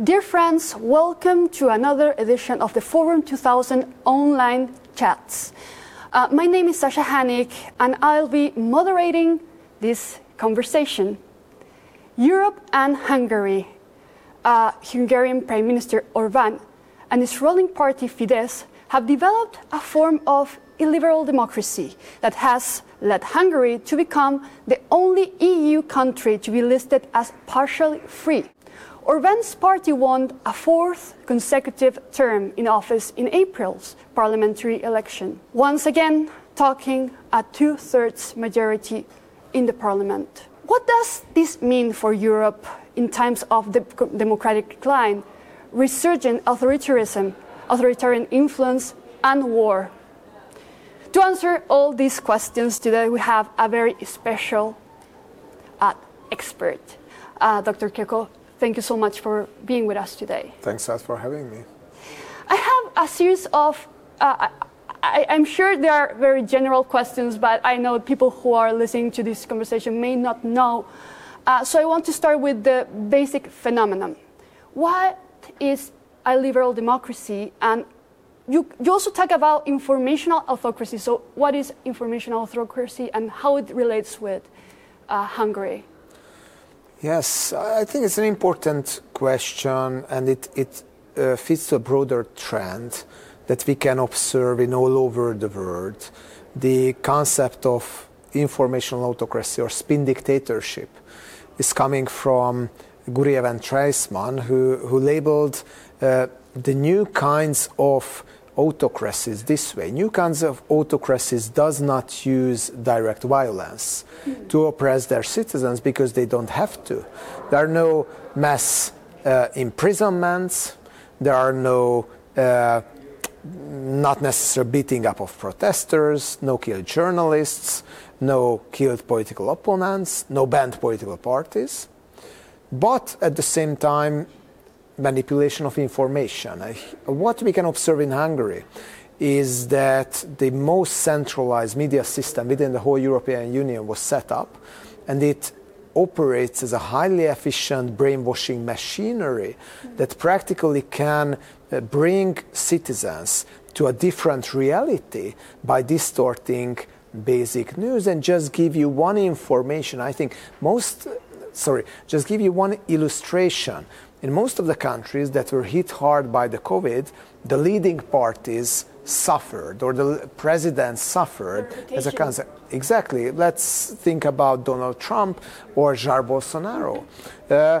Dear friends, welcome to another edition of the Forum 2000 online chats. Uh, my name is Sasha Hanik, and I'll be moderating this conversation. Europe and Hungary. Uh, Hungarian Prime Minister Orban and his ruling party Fidesz have developed a form of illiberal democracy that has led Hungary to become the only EU country to be listed as partially free. Orban's party won a fourth consecutive term in office in April's parliamentary election, once again talking a two thirds majority in the parliament. What does this mean for Europe in times of de- democratic decline, resurgent authoritarianism, authoritarian influence, and war? To answer all these questions today, we have a very special uh, expert, uh, Dr. Kreko Thank you so much for being with us today. Thanks, Seth, for having me. I have a series of, uh, I, am sure there are very general questions, but I know people who are listening to this conversation may not know. Uh, so I want to start with the basic phenomenon. What is a liberal democracy? And you, you also talk about informational autocracy. So, what is informational autocracy and how it relates with uh, Hungary? Yes, I think it's an important question and it, it uh, fits a broader trend that we can observe in all over the world. The concept of informational autocracy or spin dictatorship is coming from Guriev and Treisman, who, who labeled uh, the new kinds of autocracies this way. New kinds of autocracies does not use direct violence mm. to oppress their citizens because they don't have to. There are no mass uh, imprisonments. There are no uh, not necessary beating up of protesters, no killed journalists, no killed political opponents, no banned political parties. But at the same time, manipulation of information. What we can observe in Hungary is that the most centralized media system within the whole European Union was set up, and it operates as a highly efficient brainwashing machinery that practically can uh, bring citizens to a different reality by distorting basic news and just give you one information. I think most, sorry, just give you one illustration in most of the countries that were hit hard by the COVID, the leading parties suffered, or the president suffered as a consequence. Exactly. Let's think about Donald Trump or Jair Bolsonaro. Uh,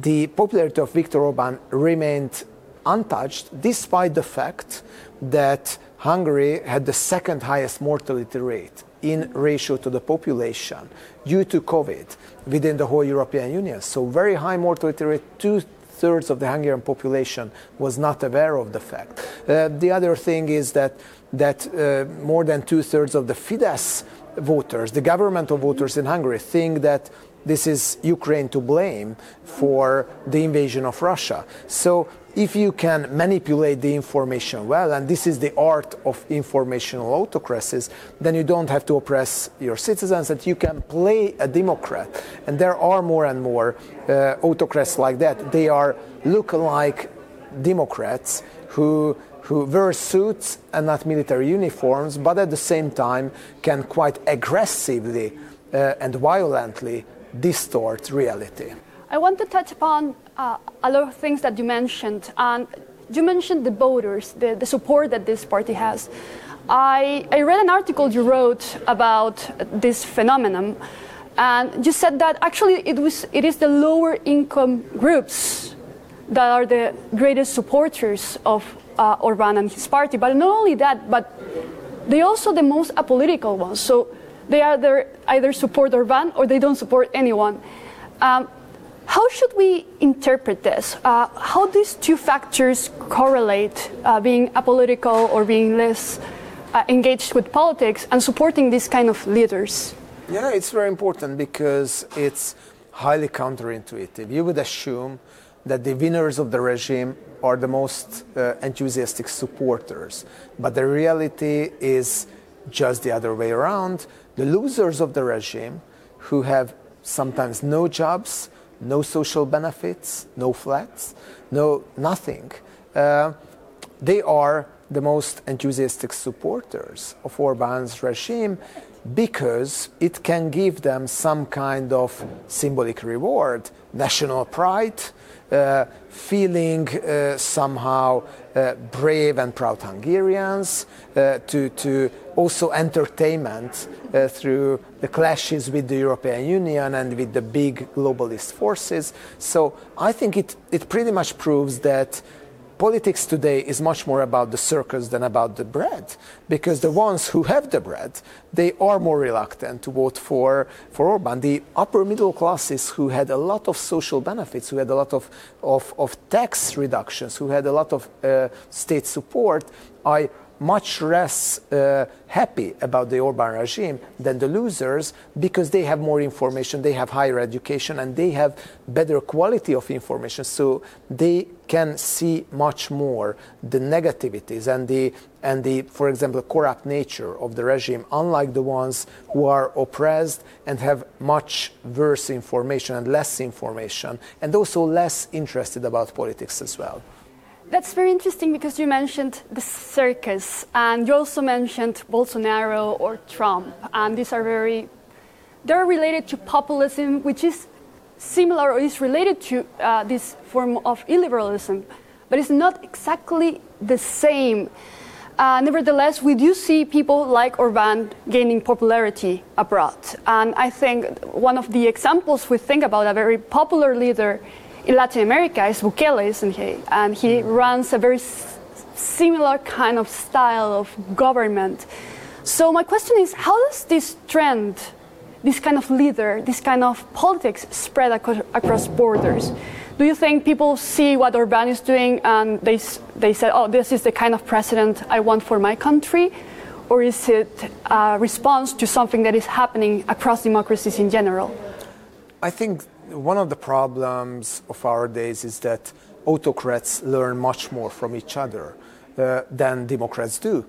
the popularity of Viktor Orban remained untouched despite the fact that Hungary had the second highest mortality rate in ratio to the population due to COVID within the whole European Union. So very high mortality rate, two thirds of the Hungarian population was not aware of the fact. Uh, the other thing is that that uh, more than two thirds of the Fidesz voters, the governmental voters in Hungary, think that this is Ukraine to blame for the invasion of Russia. So if you can manipulate the information well, and this is the art of informational autocracies, then you don't have to oppress your citizens, and you can play a democrat. And there are more and more uh, autocrats like that. They are look-alike democrats who who wear suits and not military uniforms, but at the same time can quite aggressively uh, and violently distort reality. I want to touch upon uh, a lot of things that you mentioned. And you mentioned the voters, the, the support that this party has. I, I read an article you wrote about this phenomenon, and you said that actually it, was, it is the lower income groups that are the greatest supporters of uh, Orban and his party. But not only that, but they also the most apolitical ones. So they either, either support Orban or they don't support anyone. Um, how should we interpret this? Uh, how these two factors correlate, uh, being apolitical or being less uh, engaged with politics and supporting these kind of leaders? Yeah, it's very important because it's highly counterintuitive. You would assume that the winners of the regime are the most uh, enthusiastic supporters, but the reality is just the other way around. The losers of the regime, who have sometimes no jobs, no social benefits, no flats, no nothing. Uh, they are the most enthusiastic supporters of Orban's regime because it can give them some kind of symbolic reward, national pride, feeling uh, somehow uh, brave and proud Hungarians, uh, to, to also entertainment uh, through the clashes with the European Union and with the big globalist forces. So I think it, it pretty much proves that politics today is much more about the circus than about the bread because the ones who have the bread they are more reluctant to vote for for Orban the upper middle classes who had a lot of social benefits who had a lot of of, of tax reductions who had a lot of uh, state support I much less uh, happy about the Orban regime than the losers because they have more information, they have higher education, and they have better quality of information. So they can see much more the negativities and the and the, for example, corrupt nature of the regime, unlike the ones who are oppressed and have much worse information and less information, and also less interested about politics as well. That's very interesting because you mentioned the circus and you also mentioned Bolsonaro or Trump. And these are very, they're related to populism, which is similar or is related to uh, this form of illiberalism, but it's not exactly the same. Uh, nevertheless, we do see people like Orban gaining popularity abroad. And I think one of the examples we think about a very popular leader in Latin America is Bukele, isn't he? And he runs a very similar kind of style of government. So my question is, how does this trend, this kind of leader, this kind of politics spread ac- across borders? Do you think people see what Orban is doing and they, they say, oh, this is the kind of president I want for my country? Or is it a response to something that is happening across democracies in general? I think one of the problems of our days is that autocrats learn much more from each other uh, than democrats do.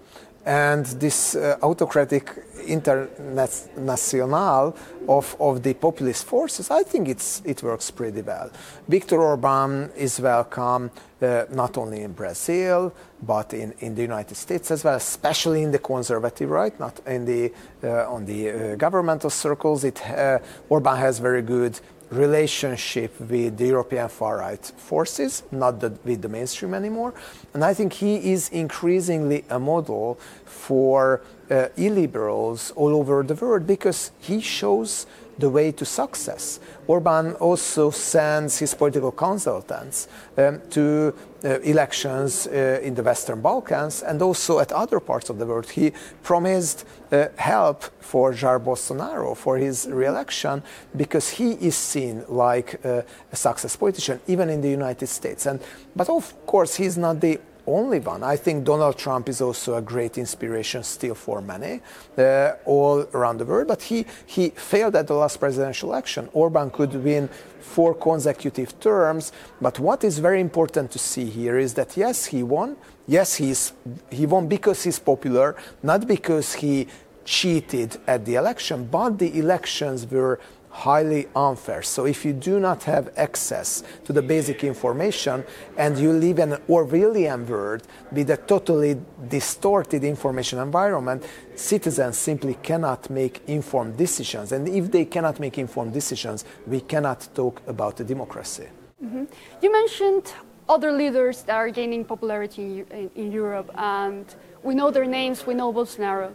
And this uh, autocratic international of, of the populist forces, I think it's, it works pretty well. Viktor Orban is welcome uh, not only in Brazil, but in, in the United States as well, especially in the conservative right, not in the, uh, on the uh, governmental circles. It, uh, Orban has very good relationship with the European far right forces, not the, with the mainstream anymore. And I think he is increasingly a model for uh, illiberals all over the world because he shows the way to success. Orban also sends his political consultants um, to uh, elections uh, in the Western Balkans and also at other parts of the world. He promised uh, help for Jair Bolsonaro for his re-election because he is seen like uh, a success politician, even in the United States. And but of course, he's not the only one. I think Donald Trump is also a great inspiration still for many uh, all around the world, but he, he failed at the last presidential election. Orban could win four consecutive terms, but what is very important to see here is that yes, he won. Yes, he's, he won because he's popular, not because he cheated at the election, but the elections were highly unfair. So if you do not have access to the basic information and you live in an Orwellian world with a totally distorted information environment, citizens simply cannot make informed decisions. And if they cannot make informed decisions, we cannot talk about a democracy. Mm-hmm. You mentioned other leaders that are gaining popularity in, in, Europe, and we know their names, we know Bolsonaro.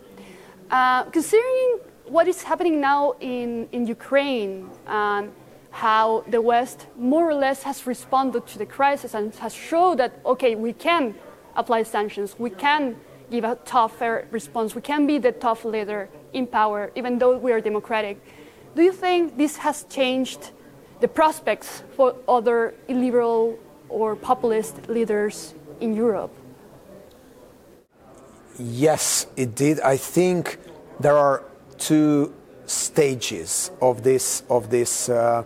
Uh, considering what is happening now in, in Ukraine and how the West more or less has responded to the crisis and has shown that, okay, we can apply sanctions, we can give a tougher response, we can be the tough leader in power, even though we are democratic. Do you think this has changed the prospects for other illiberal or populist leaders in Europe? Yes, it did. I think there are two stages of this of this uh,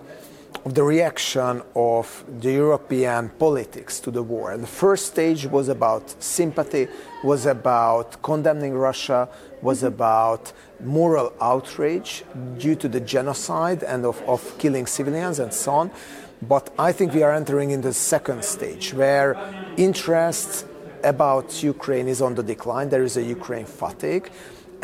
of the reaction of the European politics to the war. And the first stage was about sympathy, was about condemning Russia, was about moral outrage due to the genocide and of, of killing civilians and so on. But I think we are entering in the second stage where interest about Ukraine is on the decline. There is a Ukraine fatigue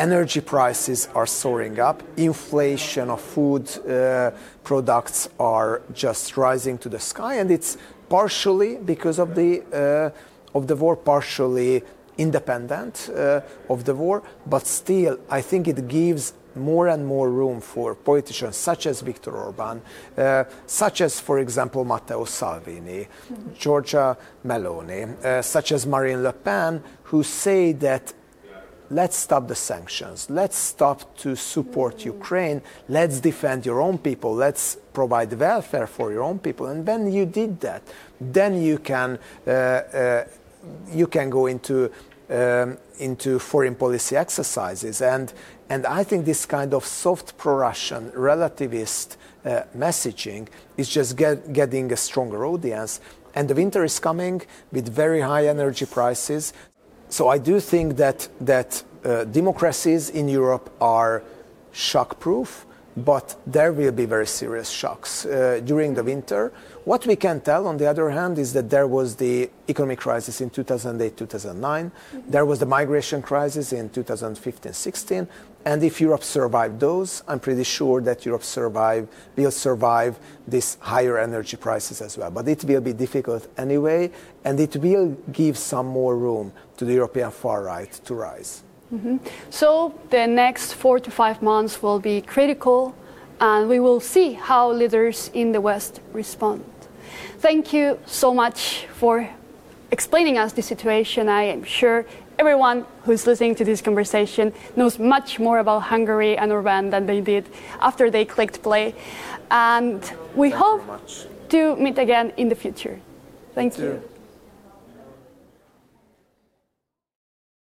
energy prices are soaring up, inflation of food uh, products are just rising to the sky, and it's partially because of the uh, of the war, partially independent uh, of the war, but still, I think it gives more and more room for politicians such as Viktor Orban, uh, such as, for example, Matteo Salvini, mm-hmm. Giorgia Meloni, uh, such as Marine Le Pen, who say that let's stop the sanctions, let's stop to support Ukraine, let's defend your own people, let's provide welfare for your own people. And when you did that, then you can, uh, uh, you can go into, um, into foreign policy exercises. And, and I think this kind of soft pro Russian, relativist uh, messaging is just get, getting a stronger audience. And the winter is coming with very high energy prices. So I do think that that uh, democracies in Europe are shock-proof, but there will be very serious shocks uh, during the winter. What we can tell, on the other hand, is that there was the economic crisis in 2008 2009, mm-hmm. there was the migration crisis in 2015 16, and if Europe survived those, I'm pretty sure that Europe survive, will survive these higher energy prices as well. But it will be difficult anyway, and it will give some more room to the European far right to rise. Mm-hmm. So the next four to five months will be critical, and we will see how leaders in the West respond. Thank you so much for explaining us the situation. I am sure everyone who's listening to this conversation knows much more about Hungary and Orban than they did after they clicked play. And we Thank hope to meet again in the future. Thank, Thank you. you.